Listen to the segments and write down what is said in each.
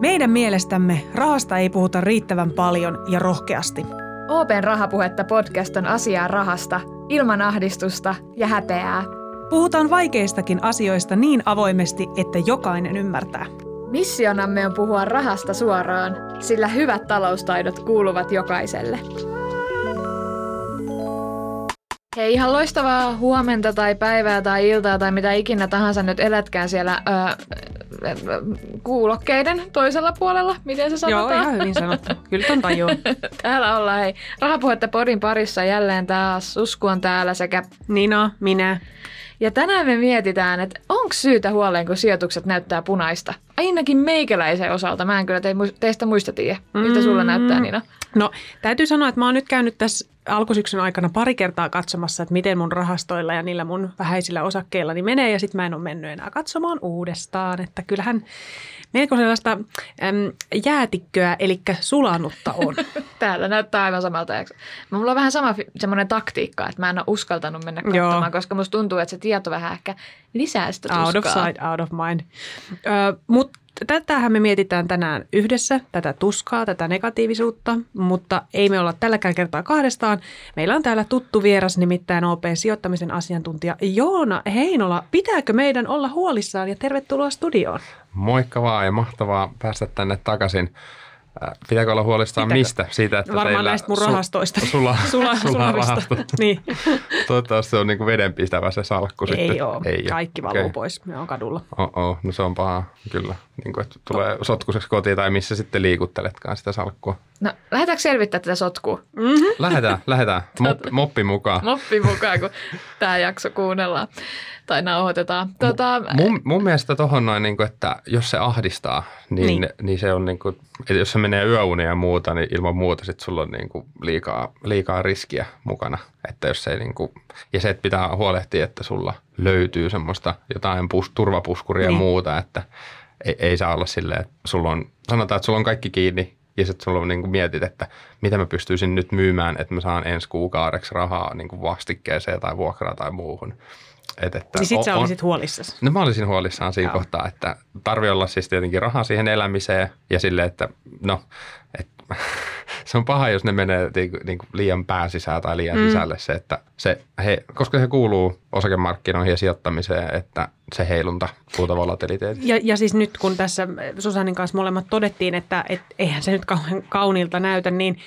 Meidän mielestämme rahasta ei puhuta riittävän paljon ja rohkeasti. Open Rahapuhetta podcast on asiaa rahasta, ilman ahdistusta ja häpeää. Puhutaan vaikeistakin asioista niin avoimesti, että jokainen ymmärtää. Missionamme on puhua rahasta suoraan, sillä hyvät taloustaidot kuuluvat jokaiselle. Hei, ihan loistavaa huomenta tai päivää tai iltaa tai mitä ikinä tahansa nyt elätkään siellä öö, kuulokkeiden toisella puolella. Miten se sanotaan? Joo, ihan hyvin sanottu. Kyllä ton tajuu. täällä ollaan hei. Rahapuhetta Podin parissa jälleen taas. Susku on täällä sekä... Nina, minä. Ja tänään me mietitään, että onko syytä huoleen, kun sijoitukset näyttää punaista? Ainakin meikäläisen osalta. Mä en kyllä teistä muista tiedä. Miltä mm. sulla näyttää, Nina? No, täytyy sanoa, että mä oon nyt käynyt tässä alkusyksyn aikana pari kertaa katsomassa, että miten mun rahastoilla ja niillä mun vähäisillä osakkeilla niin menee, ja sitten mä en ole mennyt enää katsomaan uudestaan. Että kyllähän melko sellaista äm, jäätikköä, eli sulanutta on. Täällä näyttää aivan samalta. Mulla on vähän sama semmoinen taktiikka, että mä en ole uskaltanut mennä katsomaan, Joo. koska musta tuntuu, että se tieto vähän ehkä lisää sitä tuskaa. Out of sight, out of mind. Mutta tätähän me mietitään tänään yhdessä, tätä tuskaa, tätä negatiivisuutta, mutta ei me olla tälläkään kertaa kahdestaan. Meillä on täällä tuttu vieras, nimittäin OPn sijoittamisen asiantuntija Joona Heinola. Pitääkö meidän olla huolissaan ja tervetuloa studioon? Moikka vaan ja mahtavaa päästä tänne takaisin. Äh, pitääkö olla huolissaan Pitääkö? mistä? Siitä, että Varmaan teillä näistä mun rahastoista. Su, sulla, sulla, sulla rahasto. niin. Toivottavasti se on niin vedenpistävä se salkku Ei sitten. Ole. Ei Kaikki valuu okay. pois. Me on kadulla. Oh-oh. No se on paha, kyllä. Niin kuin, että tulee no. sotkuiseksi kotiin tai missä sitten liikutteletkaan sitä salkkua. No, lähdetäänkö selvittää tätä sotkua? Mm-hmm. Lähdetään, lähdetään. Mop, moppi mukaan. Moppi mukaan, kun tämä jakso kuunnellaan tai nauhoitetaan. Tuota, mun, mun mielestä tuohon noin, niin kuin, että jos se ahdistaa, niin, niin. niin se on niin kuin, että jos se menee yöunia ja muuta, niin ilman muuta sit sulla on niin kuin liikaa, liikaa riskiä mukana. Että jos se niin kuin, ja se, että pitää huolehtia, että sulla löytyy semmoista jotain pus, turvapuskuria niin. ja muuta, että ei, ei saa olla silleen, että sulla on, sanotaan, että sulla on kaikki kiinni ja sitten sulla niin kuin mietit, että mitä mä pystyisin nyt myymään, että mä saan ensi kuukaudeksi rahaa niin kuin vastikkeeseen tai vuokraa tai muuhun. Et, että niin sit sä olisit huolissasi. No mä olisin huolissaan siinä Joo. kohtaa, että tarvii olla siis tietenkin rahaa siihen elämiseen ja sille, että no, et, se on paha, jos ne menee niinku, niinku liian pääsisään tai liian mm. sisälle se, että se, he, koska se kuuluu osakemarkkinoihin ja sijoittamiseen, että se heilunta puhuta volatiliteetista. Ja, ja siis nyt kun tässä Susanin kanssa molemmat todettiin, että et eihän se nyt kauhean kauniilta näytä, niin –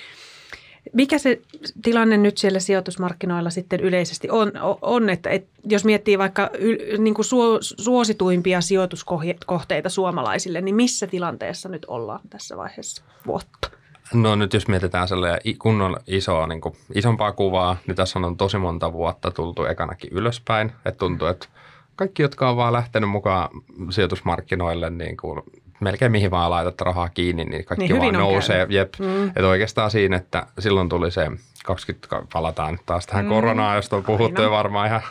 mikä se tilanne nyt siellä sijoitusmarkkinoilla sitten yleisesti on, on että, että jos miettii vaikka yl, niin kuin suosituimpia sijoituskohteita suomalaisille, niin missä tilanteessa nyt ollaan tässä vaiheessa vuotta? No nyt jos mietitään sellainen kunnon isoa, niin kuin, isompaa kuvaa, niin tässä on tosi monta vuotta tultu ekanakin ylöspäin. Että tuntuu, että kaikki, jotka on vaan lähtenyt mukaan sijoitusmarkkinoille, niin kuin melkein mihin vaan laitat rahaa kiinni, niin kaikki niin, vaan nousee. Jep. Mm. Että oikeastaan siinä, että silloin tuli se 20, palataan nyt taas tähän mm. koronaan, josta on puhuttu jo varmaan ihan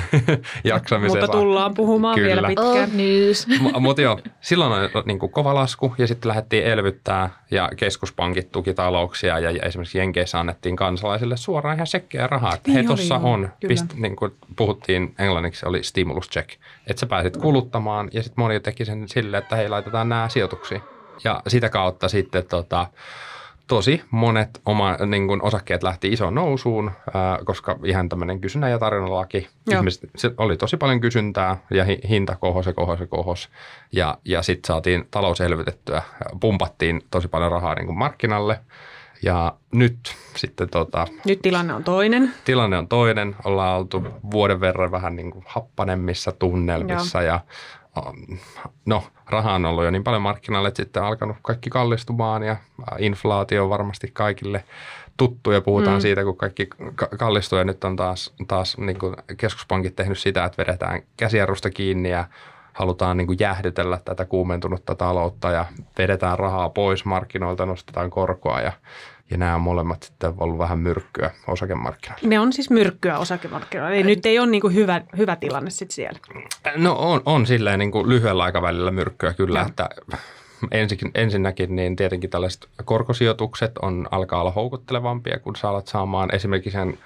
jaksamiseen. Mutta tullaan puhumaan Kyllä. vielä pitkään. M- Mutta joo, silloin on niin kuin kova lasku ja sitten lähdettiin elvyttää ja keskuspankit tuki talouksia ja, ja esimerkiksi Jenkeissä annettiin kansalaisille suoraan ihan sekkejä rahaa. Että niin hei, tuossa on, pist, niin kuin puhuttiin englanniksi, oli stimulus check, että sä pääsit kuluttamaan ja sitten moni teki sen silleen, että hei, laitetaan nämä sijoituksiin. Ja sitä kautta sitten tota, tosi monet oma, niin kuin osakkeet lähti isoon nousuun, ää, koska ihan tämmöinen kysynnän ja. Ihmiset, se oli tosi paljon kysyntää ja hi, hinta kohos ja kohos ja kohos. Ja, ja sitten saatiin talous elvytettyä, pumpattiin tosi paljon rahaa niin kuin markkinalle. Ja nyt sitten tota... Nyt tilanne on toinen. Tilanne on toinen. Ollaan oltu vuoden verran vähän niin kuin happanemmissa tunnelmissa Joo. ja no raha on ollut jo niin paljon markkinalle, että sitten on alkanut kaikki kallistumaan ja inflaatio on varmasti kaikille tuttu ja puhutaan mm. siitä, kun kaikki kallistuu ja nyt on taas, taas niin kuin keskuspankit tehnyt sitä, että vedetään käsijarrusta kiinni ja halutaan niin kuin jäähdytellä tätä kuumentunutta taloutta ja vedetään rahaa pois markkinoilta, nostetaan korkoa ja ja nämä on molemmat sitten ollut vähän myrkkyä osakemarkkinoilla. Ne on siis myrkkyä osakemarkkinoilla. Eli nyt ei ole niin kuin hyvä, hyvä tilanne sitten siellä. No on, on silleen niin kuin lyhyellä aikavälillä myrkkyä kyllä, ja. että ensin, ensinnäkin niin tietenkin tällaiset korkosijoitukset on, alkaa olla houkuttelevampia, kun sä alat saamaan esimerkiksi sen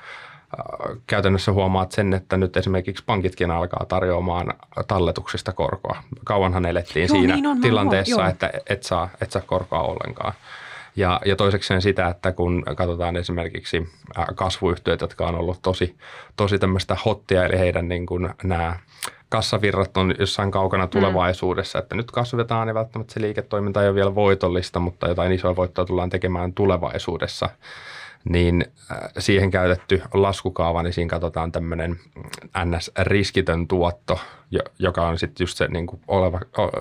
käytännössä huomaat sen, että nyt esimerkiksi pankitkin alkaa tarjoamaan talletuksista korkoa. Kauanhan elettiin joo, siinä niin on, tilanteessa, että et saa, et saa korkoa ollenkaan. Ja, ja toisekseen sitä, että kun katsotaan esimerkiksi kasvuyhtiöt, jotka on ollut tosi, tosi tämmöistä hottia, eli heidän niin kuin nämä kassavirrat on jossain kaukana mm. tulevaisuudessa, mm. että nyt kasvetaan ja välttämättä se liiketoiminta ei ole vielä voitollista, mutta jotain isoa voittoa tullaan tekemään tulevaisuudessa niin äh, siihen käytetty laskukaava, niin siinä katsotaan tämmöinen NS-riskitön tuotto, joka on sitten just se niin kuin oleva,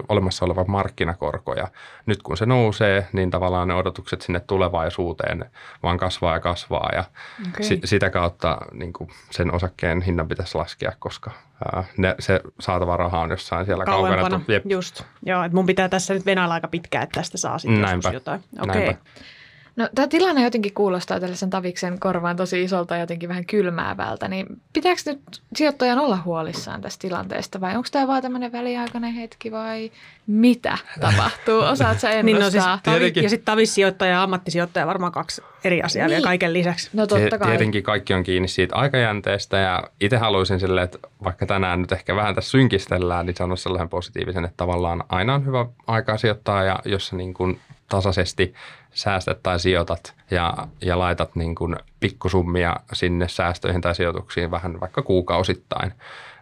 olemassa oleva markkinakorko. Ja nyt kun se nousee, niin tavallaan ne odotukset sinne tulevaisuuteen vaan kasvaa ja kasvaa. Ja okay. si, sitä kautta niin kuin sen osakkeen hinnan pitäisi laskea, koska ää, ne, se saatava raha on jossain siellä Kauempana, kaukana. Jep. Just, joo, että mun pitää tässä nyt venäillä aika pitkään, että tästä saa sitten Näinpä. jotain. Okay. No tämä tilanne jotenkin kuulostaa tällaisen Taviksen korvaan tosi isolta ja jotenkin vähän kylmäävältä, niin pitääkö nyt sijoittajan olla huolissaan tästä tilanteesta vai onko tämä vaan tämmöinen väliaikainen hetki vai mitä tapahtuu? Osaat sä ennustaa? niin no siis tavi, ja sitten tavissijoittaja ja ammattisijoittaja varmaan kaksi eri asiaa niin. kaiken lisäksi. No totta kai. Tietenkin kaikki on kiinni siitä aikajänteestä ja itse haluaisin silleen, että vaikka tänään nyt ehkä vähän tässä synkistellään, niin sanoa sellaisen positiivisen, että tavallaan aina on hyvä aika sijoittaa ja jos se niin kuin tasaisesti säästät tai sijoitat ja, ja laitat niin kuin pikkusummia sinne säästöihin tai sijoituksiin vähän vaikka kuukausittain,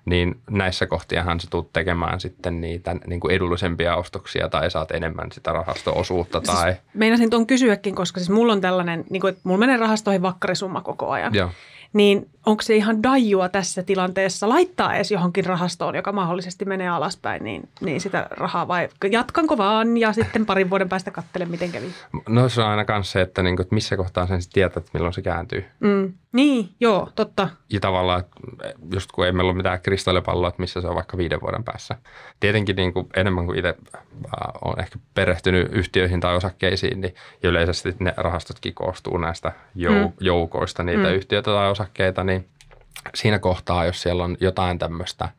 niin näissä kohtiahan sä tulet tekemään sitten niitä niin kuin edullisempia ostoksia tai saat enemmän sitä rahasto-osuutta. Siis tai... meinasin tuon kysyäkin, koska siis mulla on tällainen, niin kuin, että mulla menee rahastoihin vakkarisumma koko ajan. Joo niin onko se ihan dajua tässä tilanteessa laittaa edes johonkin rahastoon, joka mahdollisesti menee alaspäin, niin, niin sitä rahaa vai jatkanko vaan ja sitten parin vuoden päästä katselen, miten kävi? No se on aina myös se, että, niinku, että missä kohtaa sen sitten tietää, että milloin se kääntyy. Mm. Niin, joo, totta. Ja tavallaan, just kun ei meillä ole mitään kristallipalloa, että missä se on vaikka viiden vuoden päässä. Tietenkin niin kuin enemmän kuin itse äh, on ehkä perehtynyt yhtiöihin tai osakkeisiin, niin yleisesti ne rahastotkin koostuu näistä jou- mm. joukoista, niitä mm. yhtiöitä tai osakkeita, niin siinä kohtaa, jos siellä on jotain tämmöistä,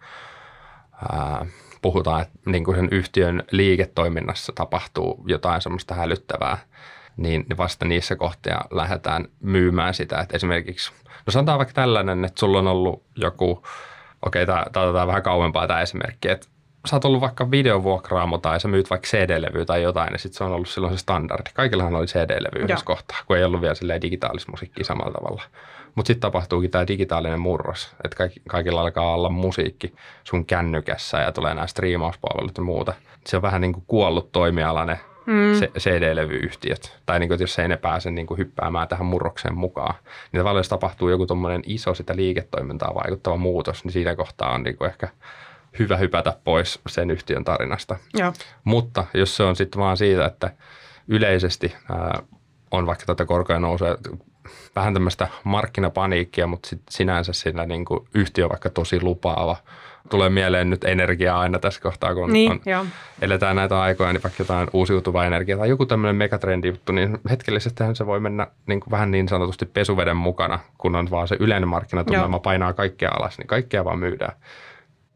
ää, puhutaan, että niin kuin sen yhtiön liiketoiminnassa tapahtuu jotain semmoista hälyttävää, niin vasta niissä kohtia lähdetään myymään sitä. Että esimerkiksi, no sanotaan vaikka tällainen, että sulla on ollut joku, okei, okay, tämä otetaan vähän kauempaa tämä esimerkki, että sä oot ollut vaikka videovuokraamo tai sä myyt vaikka CD-levy tai jotain, ja sitten se on ollut silloin se standardi. Kaikillahan oli CD-levy yhdessä kohtaa, kun ei ollut vielä digitaalista musiikkia samalla tavalla. Mutta sitten tapahtuukin tämä digitaalinen murros, että kaikki, kaikilla alkaa olla musiikki sun kännykässä ja tulee nämä striimauspalvelut ja muuta. Se on vähän niin kuin kuollut toimialainen mm. CD-levyyhtiöt. Tai niin kuin, jos ei ne pääse niin kuin hyppäämään tähän murrokseen mukaan. Niin tavallaan jos tapahtuu joku tuommoinen iso sitä liiketoimintaa vaikuttava muutos, niin siinä kohtaa on niin kuin ehkä hyvä hypätä pois sen yhtiön tarinasta. Ja. Mutta jos se on sitten vaan siitä, että yleisesti ää, on vaikka tätä korkoja nousee, vähän tämmöistä markkinapaniikkia, mutta sit sinänsä siinä niin kuin yhtiö vaikka tosi lupaava. Tulee mieleen nyt energiaa aina tässä kohtaa, kun niin, on, eletään näitä aikoja, niin vaikka jotain uusiutuvaa energiaa tai joku tämmöinen megatrendi juttu, niin hetkellisesti se voi mennä niin kuin vähän niin sanotusti pesuveden mukana, kun on vaan se yleinen markkinatunnelma painaa kaikkea alas, niin kaikkea vaan myydään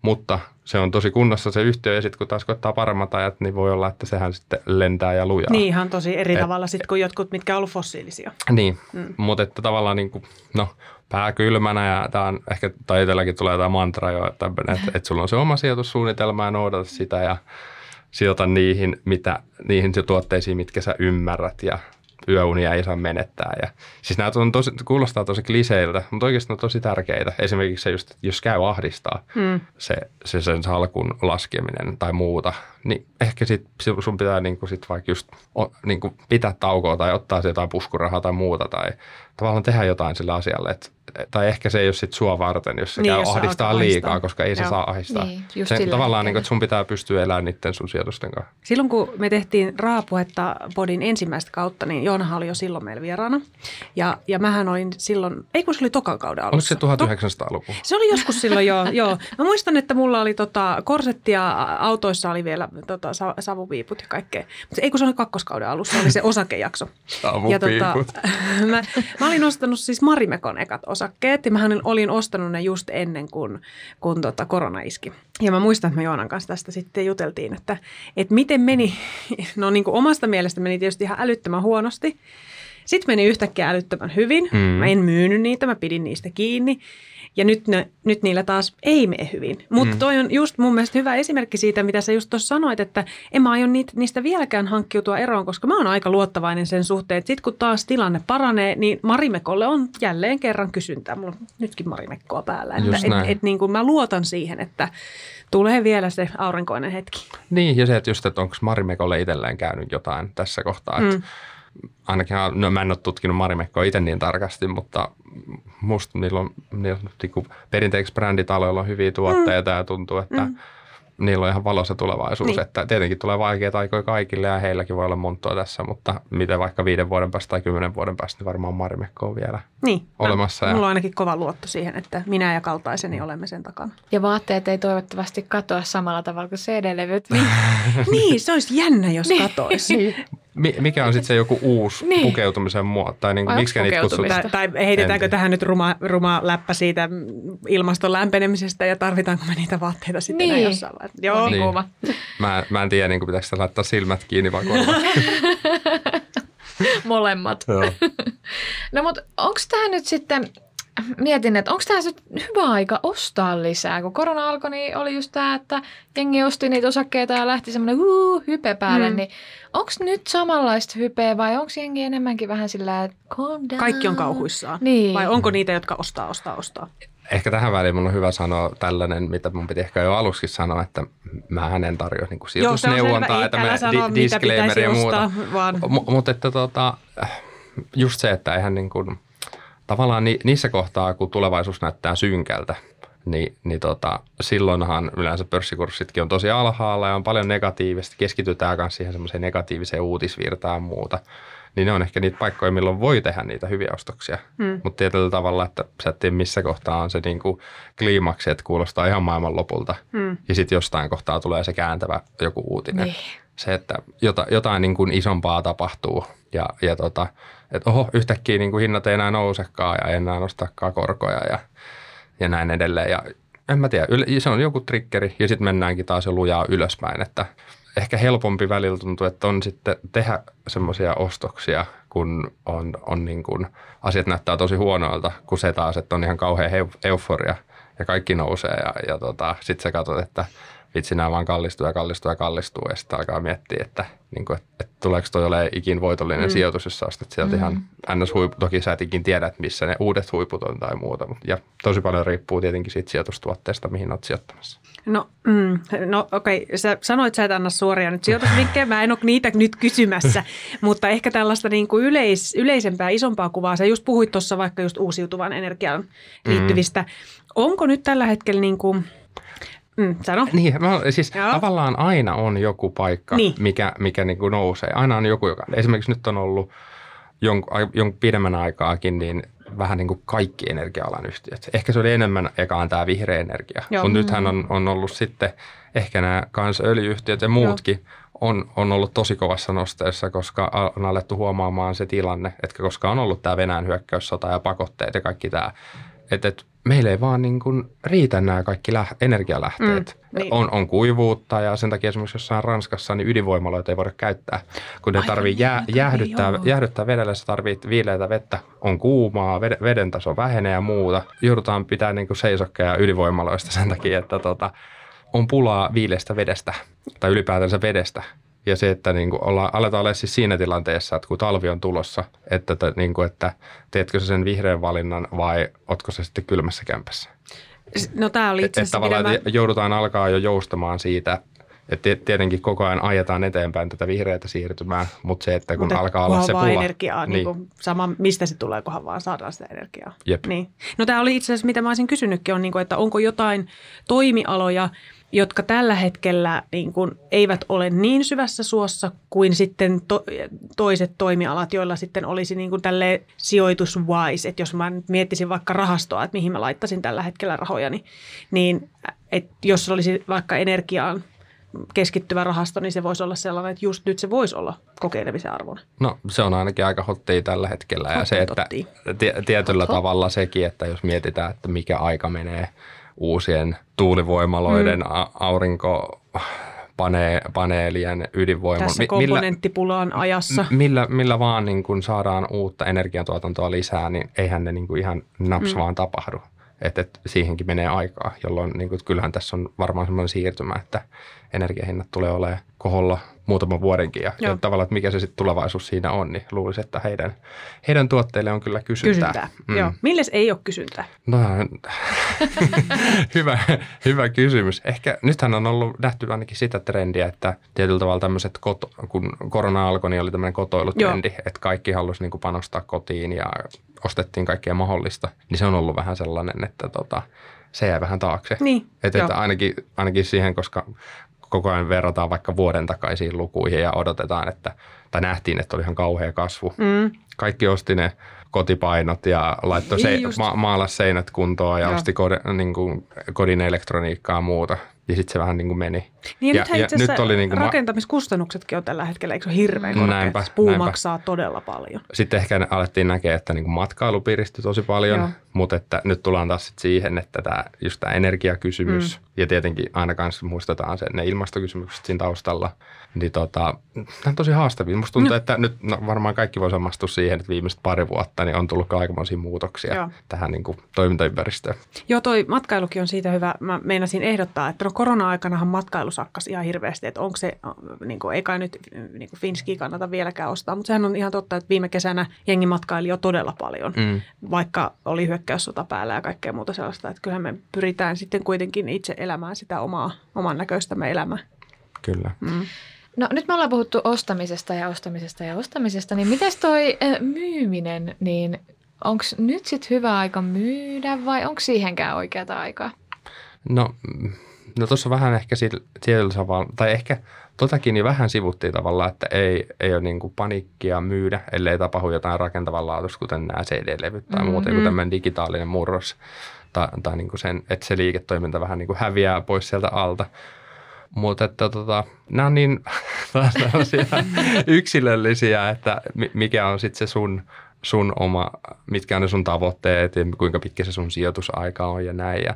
mutta se on tosi kunnossa se yhtiö ja sitten kun taas koittaa paremmat ajat, niin voi olla, että sehän sitten lentää ja lujaa. Niin ihan tosi eri Et, tavalla sitten kuin jotkut, mitkä on ollut fossiilisia. Niin, mm. mutta että tavallaan niin kuin, no pää kylmänä ja tämä on ehkä, tai itselläkin tulee tämä mantra jo, että, että, että sulla on se oma sijoitussuunnitelma ja noudata sitä ja sijoita niihin, mitä, niihin tuotteisiin, mitkä sä ymmärrät ja yöunia ei saa menettää. Ja, siis nämä on tosi, kuulostaa tosi kliseiltä, mutta oikeasti ne on tosi tärkeitä. Esimerkiksi se just, jos käy ahdistaa hmm. se, se sen salkun laskeminen tai muuta, niin ehkä sit sun pitää niinku sit vaikka just o, niinku pitää taukoa tai ottaa se jotain puskurahaa tai muuta tai tavallaan tehdä jotain sille asialle. Et, tai ehkä se ei ole sit sua varten, jos se niin, käy jos ahdistaa liikaa, ahdistaa. koska ei Joo. se saa ahdistaa. Niin, se, tavallaan, niin kuin, että sun pitää pystyä elämään niiden sun sijoitusten kanssa. Silloin kun me tehtiin Raapuhetta Podin ensimmäistä kautta, niin Joonahan oli jo silloin meillä vieraana. Ja, ja mähän olin silloin, ei kun se oli tokan kauden alussa. Onko se 1900-luku? Se oli joskus silloin joo, joo. Mä muistan, että mulla oli tota, korsetti ja autoissa oli vielä tota, savupiiput ja kaikkea. Mutta ei kun se oli kakkoskauden alussa, oli se osakejakso. Savupiiput. Ja, tota, mä, mä olin ostanut siis Marimekon ekat osakkeet ja mähän olin ostanut ne just ennen kuin kun tota korona iski. Ja mä muistan, että me Joonan kanssa tästä sitten juteltiin, että, että miten meni, no niin kuin omasta mielestä meni tietysti ihan älyttömän huonosti. Sitten meni yhtäkkiä älyttömän hyvin. Mm. Mä en myynyt niitä, mä pidin niistä kiinni. Ja nyt, ne, nyt niillä taas ei mene hyvin. Mutta mm. toi on just mun mielestä hyvä esimerkki siitä, mitä sä just tuossa sanoit, että en mä aio niitä, niistä vieläkään hankkiutua eroon, koska mä oon aika luottavainen sen suhteen, että sit kun taas tilanne paranee, niin Marimekolle on jälleen kerran kysyntää. Mulla on nytkin Marimekkoa päällä. Että et, et, niin kuin mä luotan siihen, että tulee vielä se aurinkoinen hetki. Niin, ja se, että just, että onko Marimekolle itselleen käynyt jotain tässä kohtaa. Mm. Että ainakin, no mä en ole tutkinut Marimekkoa itse niin tarkasti, mutta musta niillä on, niillä on niin perinteiksi bränditaloilla on hyviä tuotteita mm. ja tuntuu, että mm niillä on ihan valossa tulevaisuus. Niin. Että tietenkin tulee vaikeita aikoja kaikille ja heilläkin voi olla montoa tässä, mutta miten vaikka viiden vuoden päästä tai kymmenen vuoden päästä, niin varmaan Marimekko on vielä niin. olemassa. Ja... Mulla on ainakin kova luotto siihen, että minä ja kaltaiseni olemme sen takana. Ja vaatteet ei toivottavasti katoa samalla tavalla kuin CD-levyt. Niin, niin se olisi jännä, jos niin. katoisi. Niin. Mikä on sitten se joku uusi niin. pukeutumisen muoto? Tai niin miksi niitä kutsutaan? Tai, tai heitetäänkö tähän nyt ruma, ruma läppä siitä ilmaston lämpenemisestä ja tarvitaanko me niitä vaatteita sitten niin. jossain vaiheessa? Joo, niin. kuva. Mä, mä en tiedä, niin pitääkö laittaa silmät kiinni vai korvat. Molemmat. no mutta onko tämä nyt sitten mietin, että onko tämä nyt hyvä aika ostaa lisää. Kun korona alkoi, niin oli just tämä, että jengi osti niitä osakkeita ja lähti semmoinen uh, hype päälle. Mm. Niin onko nyt samanlaista hypeä vai onko jengi enemmänkin vähän sillä, että calm down? Kaikki on kauhuissaan. Niin. Vai onko niitä, jotka ostaa, ostaa, ostaa? Ehkä tähän väliin mun on hyvä sanoa tällainen, mitä mun piti ehkä jo aluksi sanoa, että mä hänen tarjoa niin sijoitusneuvontaa, että me di- disclaimer ja muuta. Vaan... M- mutta että tota, just se, että eihän niin kuin, tavallaan ni, niissä kohtaa, kun tulevaisuus näyttää synkältä, niin, niin tota, silloinhan yleensä pörssikurssitkin on tosi alhaalla ja on paljon negatiivista. Keskitytään myös siihen semmoiseen negatiiviseen uutisvirtaan ja muuta. Niin ne on ehkä niitä paikkoja, milloin voi tehdä niitä hyviä ostoksia. Hmm. Mutta tietyllä tavalla, että sä et tiedä missä kohtaa on se niinku kliimaksi, että kuulostaa ihan maailman lopulta. Hmm. Ja sitten jostain kohtaa tulee se kääntävä joku uutinen. Niin. Se, että jotain, jotain niin kuin isompaa tapahtuu ja, ja tota, että oho, yhtäkkiä niin kuin hinnat ei enää nousekaan ja ei enää nostakaan korkoja ja, ja näin edelleen. Ja en mä tiedä, se on joku triggeri ja sitten mennäänkin taas jo lujaa ylöspäin, että ehkä helpompi välillä tuntuu, että on sitten tehdä semmoisia ostoksia, kun on, on niin kuin, asiat näyttää tosi huonoilta, kun se taas, että on ihan kauhean euforia ja kaikki nousee ja, ja tota, sitten sä katsot, että – vitsi nämä vaan kallistuu ja kallistuu ja kallistuu ja sitten alkaa miettiä, että, niin kuin, että, että tuleeko toi olemaan ikin voitollinen mm. sijoitus, jos sä ostat sieltä mm. ihan ns-huipu. Toki sä et ikin tiedä, että missä ne uudet huiput on tai muuta. Ja tosi paljon riippuu tietenkin siitä sijoitustuotteesta, mihin olet sijoittamassa. No, mm, no okei, okay. sä sanoit, että sä et anna suoria nyt sijoitusvinkkejä, mä en ole niitä nyt kysymässä, mutta ehkä tällaista niin kuin yleis, yleisempää, isompaa kuvaa. Sä just puhuit tuossa vaikka just uusiutuvan energiaan liittyvistä. Mm. Onko nyt tällä hetkellä niin kuin – Mm, sano. Niin, mä, siis Joo. tavallaan aina on joku paikka, niin. mikä, mikä niin kuin nousee. Aina on joku, joka... Esimerkiksi nyt on ollut jonkun, jonkun pidemmän aikaakin, niin vähän niin kuin kaikki energia-alan yhtiöt. Ehkä se oli enemmän ekaan tämä vihreä energia, mutta nythän on, on ollut sitten ehkä nämä kans öljyyhtiöt ja muutkin on, on ollut tosi kovassa nosteessa, koska on alettu huomaamaan se tilanne, että koska on ollut tämä Venäjän hyökkäyssota ja pakotteet ja kaikki tämä, että, että meillä ei vaan niin kuin riitä nämä kaikki lä- energialähteet. Mm, niin. on, on kuivuutta ja sen takia esimerkiksi jossain Ranskassa niin ydinvoimaloita ei voida käyttää, kun ne tarvii jää, jäähdyttää, jäähdyttää vedellä, se tarvii viileitä vettä, on kuumaa, veden, veden taso vähenee ja muuta. Joudutaan pitää niin kuin seisokkeja ydinvoimaloista sen takia, että tota, on pulaa viileistä vedestä tai ylipäätänsä vedestä. Ja se, että niin kuin olla, aletaan olla siis siinä tilanteessa, että kun talvi on tulossa, että, että, niin kuin, että teetkö sen vihreän valinnan vai otko se sitten kylmässä kämpässä? No tämä oli itse asiassa... Että tavallaan mä... joudutaan alkaa jo joustamaan siitä, että tietenkin koko ajan ajetaan eteenpäin tätä vihreätä siirtymää, mutta se, että kun mutta alkaa olla se pula. energiaa, niin. Niin kuin sama mistä se tulee, kunhan vaan saadaan sitä energiaa. Jep. Niin. No tämä oli itse asiassa, mitä mä olisin kysynytkin, on niin kuin, että onko jotain toimialoja, jotka tällä hetkellä niin kuin, eivät ole niin syvässä suossa kuin sitten to, toiset toimialat, joilla sitten olisi niin kuin tälle sijoituswise, että jos mä nyt miettisin vaikka rahastoa, että mihin mä laittaisin tällä hetkellä rahoja, niin, niin että jos olisi vaikka energiaan keskittyvä rahasto, niin se voisi olla sellainen, että just nyt se voisi olla kokeilemisen arvona. No se on ainakin aika hottia tällä hetkellä ja se, että tietyllä Hot. tavalla sekin, että jos mietitään, että mikä aika menee uusien tuulivoimaloiden, mm. aurinko pane, paneelien, ydinvoiman. Tässä komponenttipulaan ajassa. Millä, millä vaan niin kun saadaan uutta energiantuotantoa lisää, niin eihän ne niin kuin ihan naps mm. vaan tapahdu. Että et siihenkin menee aikaa, jolloin niin kuin, kyllähän tässä on varmaan semmoinen siirtymä, että energiahinnat tulee olemaan koholla muutaman vuodenkin. Ja, ja tavallaan, että mikä se sitten tulevaisuus siinä on, niin luulisin, että heidän, heidän tuotteille on kyllä kysyntää. Kysyntää, mm. joo. Milles ei ole kysyntää? No, hyvä, hyvä kysymys. Ehkä nythän on ollut nähty ainakin sitä trendiä, että tietyllä tavalla tämmöiset, koto, kun korona alkoi, niin oli tämmöinen kotoilutrendi, joo. että kaikki halusi niin panostaa kotiin ja ostettiin kaikkea mahdollista. Niin se on ollut vähän sellainen, että tota, se jää vähän taakse. Niin, että, että ainakin, ainakin siihen, koska koko ajan verrataan vaikka vuoden takaisiin lukuihin ja odotetaan, että, tai nähtiin, että oli ihan kauhea kasvu. Mm. Kaikki osti ne kotipainot ja laittoi se, niin ma- maalas seinät kuntoon ja Joo. osti kodin, niin kuin, kodin elektroniikkaa ja muuta. Ja sitten se vähän niin kuin meni. Niin ja, ja, ja nyt oli niin kuin rakentamiskustannuksetkin on tällä hetkellä, eikö se ole hirveän korkea? Näinpä, Puu näinpä. maksaa todella paljon. Sitten ehkä alettiin näkeä, että niin kuin matkailu piristyi tosi paljon, Joo. mutta että nyt tullaan taas sit siihen, että tämä, just tämä energiakysymys mm. ja tietenkin aina kanssa muistetaan sen, ne ilmastokysymykset siinä taustalla – niin tota, nämä on tosi haastavia. Musta tuntuu, no. että nyt no varmaan kaikki voi samastua siihen, että viimeiset pari vuotta niin on tullut aikamoisia muutoksia Joo. tähän niin kuin, toimintaympäristöön. Joo, toi matkailukin on siitä hyvä. Mä meinasin ehdottaa, että no korona-aikanahan matkailu sakkasi ihan hirveästi, että onko se, niin kuin, ei kai nyt niin kuin Finski kannata vieläkään ostaa, mutta sehän on ihan totta, että viime kesänä jengi matkaili jo todella paljon, mm. vaikka oli hyökkäyssota päällä ja kaikkea muuta sellaista, että kyllähän me pyritään sitten kuitenkin itse elämään sitä omaa, oman näköistämme elämää. Kyllä. Mm. No nyt me ollaan puhuttu ostamisesta ja ostamisesta ja ostamisesta, niin miten toi äh, myyminen, niin onko nyt sitten hyvä aika myydä vai onko siihenkään oikeata aikaa? No, no tuossa vähän ehkä tietyllä tavalla, tai ehkä totakin niin vähän sivuttiin tavallaan, että ei, ei ole niin panikkia myydä, ellei tapahdu jotain rakentavan laatusta, kuten nämä CD-levyt tai mm-hmm. muuten kuin tämmöinen digitaalinen murros, tai, tai niin kuin sen, että se liiketoiminta vähän niin kuin häviää pois sieltä alta. Mutta että tota, nämä on niin yksilöllisiä, että mikä on sitten se sun, sun oma, mitkä on ne sun tavoitteet ja kuinka pitkä se sun sijoitusaika on ja näin. Ja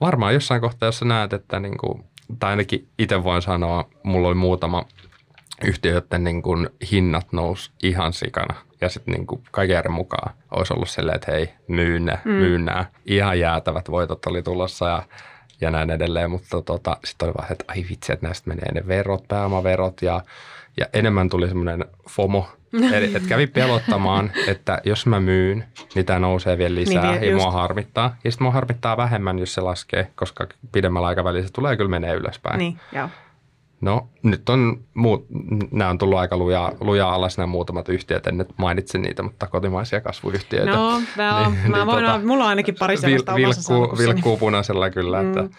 varmaan jossain kohtaa, jos sä näet, että niin kuin, tai ainakin itse voin sanoa, mulla oli muutama yhtiöiden niin kuin hinnat nousi ihan sikana. Ja sitten niin kaiken järjen mukaan olisi ollut silleen, että hei, myy ne, mm. myy nämä. Ihan jäätävät voitot oli tulossa ja ja näin edelleen, mutta tota, sitten oli vaan, että ai vitsi, että näistä menee ne verot, pääomaverot ja, ja enemmän tuli semmoinen FOMO, Eli, että kävi pelottamaan, että jos mä myyn, niin tämä nousee vielä lisää niin, ja just. mua harmittaa. Ja sitten mua harmittaa vähemmän, jos se laskee, koska pidemmällä aikavälillä se tulee kyllä menee ylöspäin. Niin, joo. No nyt on, muut, nämä on tullut aika lujaa, lujaa alas nämä muutamat yhtiöt, en nyt mainitse niitä, mutta kotimaisia kasvuyhtiöitä. No, mä, niin, mä niin, voin, tota, mulla on ainakin pari sellaista vil, vilkkuu, vilkkuu punaisella kyllä, mm. että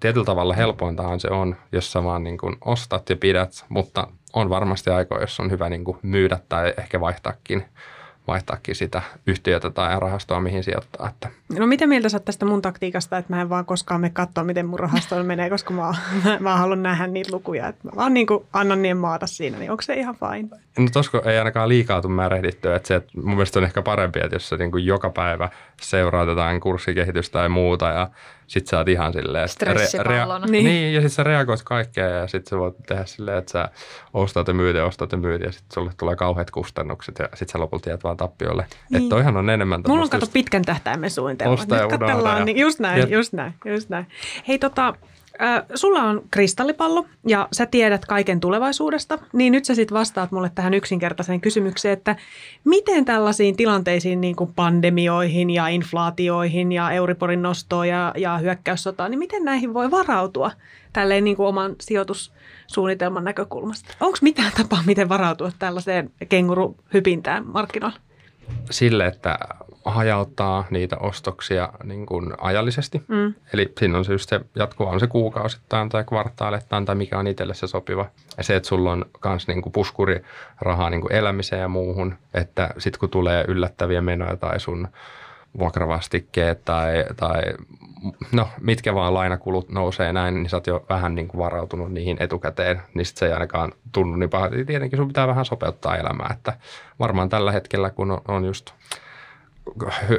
tietyllä tavalla helpointahan se on, jos sä vaan niin kuin ostat ja pidät, mutta on varmasti aikoja, jos on hyvä niin kuin myydä tai ehkä vaihtaakin vaihtaakin sitä yhtiötä tai rahastoa, mihin sijoittaa. Että. No mitä mieltä sä tästä mun taktiikasta, että mä en vaan koskaan me katsoa, miten mun rahasto menee, koska mä, mä, mä haluan nähdä niitä lukuja. Että mä vaan niin kuin annan niin maata siinä, niin onko se ihan fine? No tosko ei ainakaan liikaa tule märehdittyä. Että se, että mun mielestä on ehkä parempi, että jos sä niin kuin joka päivä seuraat jotain kurssikehitystä tai muuta ja sit sä oot ihan silleen... Stressipallona. Rea- niin. niin. ja sit sä reagoit kaikkea ja sit sä voit tehdä silleen, että sä ostat ja myyt ja ostat ja myyt ja sit sulle tulee kauheat kustannukset ja sit sä lopulta jäät vaan tappiolle. Niin. Että toihan on enemmän Mulla on kato pitkän tähtäimen suunnitelma. Osta ja unohda. Niin, just näin, just näin, just näin. Hei tota, äh, sulla on kristallipallo ja sä tiedät kaiken tulevaisuudesta, niin nyt sä sitten vastaat mulle tähän yksinkertaiseen kysymykseen, että miten tällaisiin tilanteisiin niin kuin pandemioihin ja inflaatioihin ja Euriporin nostoon ja, ja hyökkäyssotaan, niin miten näihin voi varautua tälleen niin kuin oman sijoitussuunnitelman näkökulmasta? Onko mitään tapaa, miten varautua tällaiseen kenguruhypintään markkinoilla? Sille, että hajauttaa niitä ostoksia niin kuin ajallisesti. Mm. Eli siinä on se just se jatkuva, on se kuukausittain tai kvartaaleittain tai mikä on itselle se sopiva. Ja se, että sulla on myös niin puskuri rahaa niin kuin elämiseen ja muuhun, että sitten kun tulee yllättäviä menoja tai sun vuokravastikkeet tai, tai no, mitkä vaan lainakulut nousee näin, niin sä oot jo vähän niin kuin varautunut niihin etukäteen, niin sit se ei ainakaan tunnu niin pahalta. Tietenkin sun pitää vähän sopeuttaa elämää, että varmaan tällä hetkellä, kun on just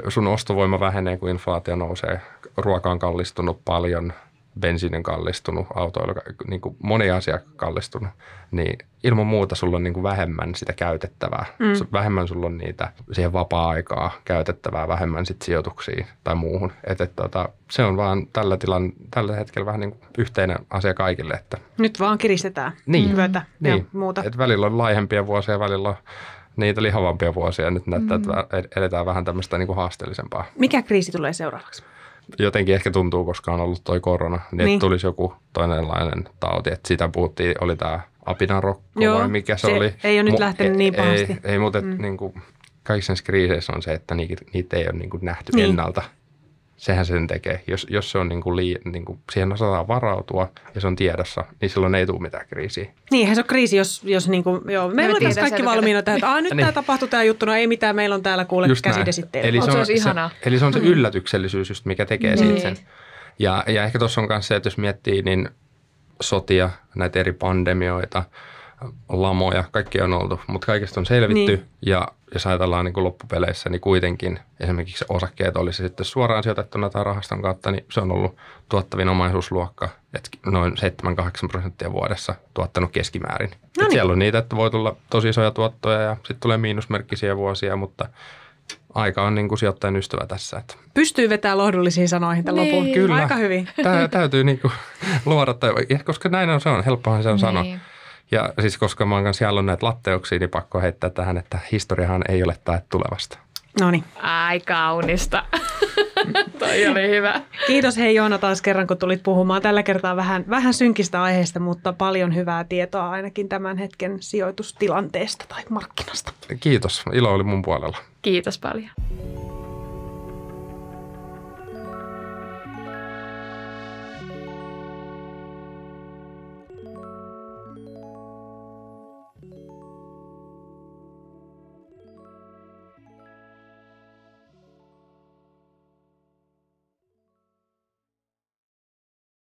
sun ostovoima vähenee, kun inflaatio nousee, ruoka on kallistunut paljon, bensiinin kallistunut, autoilla, niin kuin moni asia kallistunut, niin ilman muuta sulla on niin kuin vähemmän sitä käytettävää. Mm. Vähemmän sulla on niitä siihen vapaa-aikaa käytettävää, vähemmän sit sijoituksiin tai muuhun. Et, et, tota, se on vaan tällä, tilan, tällä hetkellä vähän niin kuin yhteinen asia kaikille. Että Nyt vaan kiristetään niin, vyötä niin. ja muuta. Et välillä on laihempia vuosia, välillä on niitä lihavampia vuosia. Nyt näyttää, mm. että edetään vähän tämmöistä niin kuin haasteellisempaa. Mikä kriisi tulee seuraavaksi? jotenkin ehkä tuntuu, koska on ollut toi korona, niin, niin. tulisi joku toinenlainen tauti. Että sitä puhuttiin, oli tämä apinarokko Joo, vai mikä se, se oli. ei ole nyt lähtenyt niin pahasti. Ei, ei mutta mm. niin kuin, kaikissa näissä kriiseissä on se, että niitä, niitä ei ole niin kuin nähty niin. ennalta sehän sen tekee. Jos, jos se on niin kuin lii, niin kuin siihen osataan varautua ja se on tiedossa, niin silloin ei tule mitään kriisiä. Niinhän se on kriisi, jos, jos niin kuin, joo, meillä on tässä kaikki valmiina tähän, että nyt niin. tämä tapahtui tämä juttu, no ei mitään, meillä on täällä kuule käsidesitteet. Eli se on, se, se, eli se on se yllätyksellisyys just, mikä tekee niin. sen. Ja, ja ehkä tuossa on myös se, että jos miettii, niin sotia, näitä eri pandemioita, lamoja, kaikki on oltu, mutta kaikesta on selvitty niin. ja jos ajatellaan niin kuin loppupeleissä, niin kuitenkin esimerkiksi osakkeet olisi sitten suoraan sijoitettuna tai rahaston kautta, niin se on ollut tuottavin omaisuusluokka, että noin 7-8 prosenttia vuodessa tuottanut keskimäärin. No niin. Siellä on niitä, että voi tulla tosi isoja tuottoja ja sitten tulee miinusmerkkisiä vuosia, mutta aika on niin kuin sijoittajan ystävä tässä. Että. Pystyy vetämään lohdullisiin sanoihin tämän niin. lopun. Kyllä. Aika hyvin. Tää, täytyy niin kuin luoda, tai, koska näin on, se on, helppohan se on niin. sanoa. Ja siis koska mä oon kanssa jallon näitä latteuksia, niin pakko heittää tähän, että historiahan ei ole tae tulevasta. No niin. Ai kaunista. Toi oli hyvä. Kiitos hei Joona taas kerran, kun tulit puhumaan. Tällä kertaa vähän, vähän synkistä aiheesta, mutta paljon hyvää tietoa ainakin tämän hetken sijoitustilanteesta tai markkinasta. Kiitos. Ilo oli mun puolella. Kiitos paljon.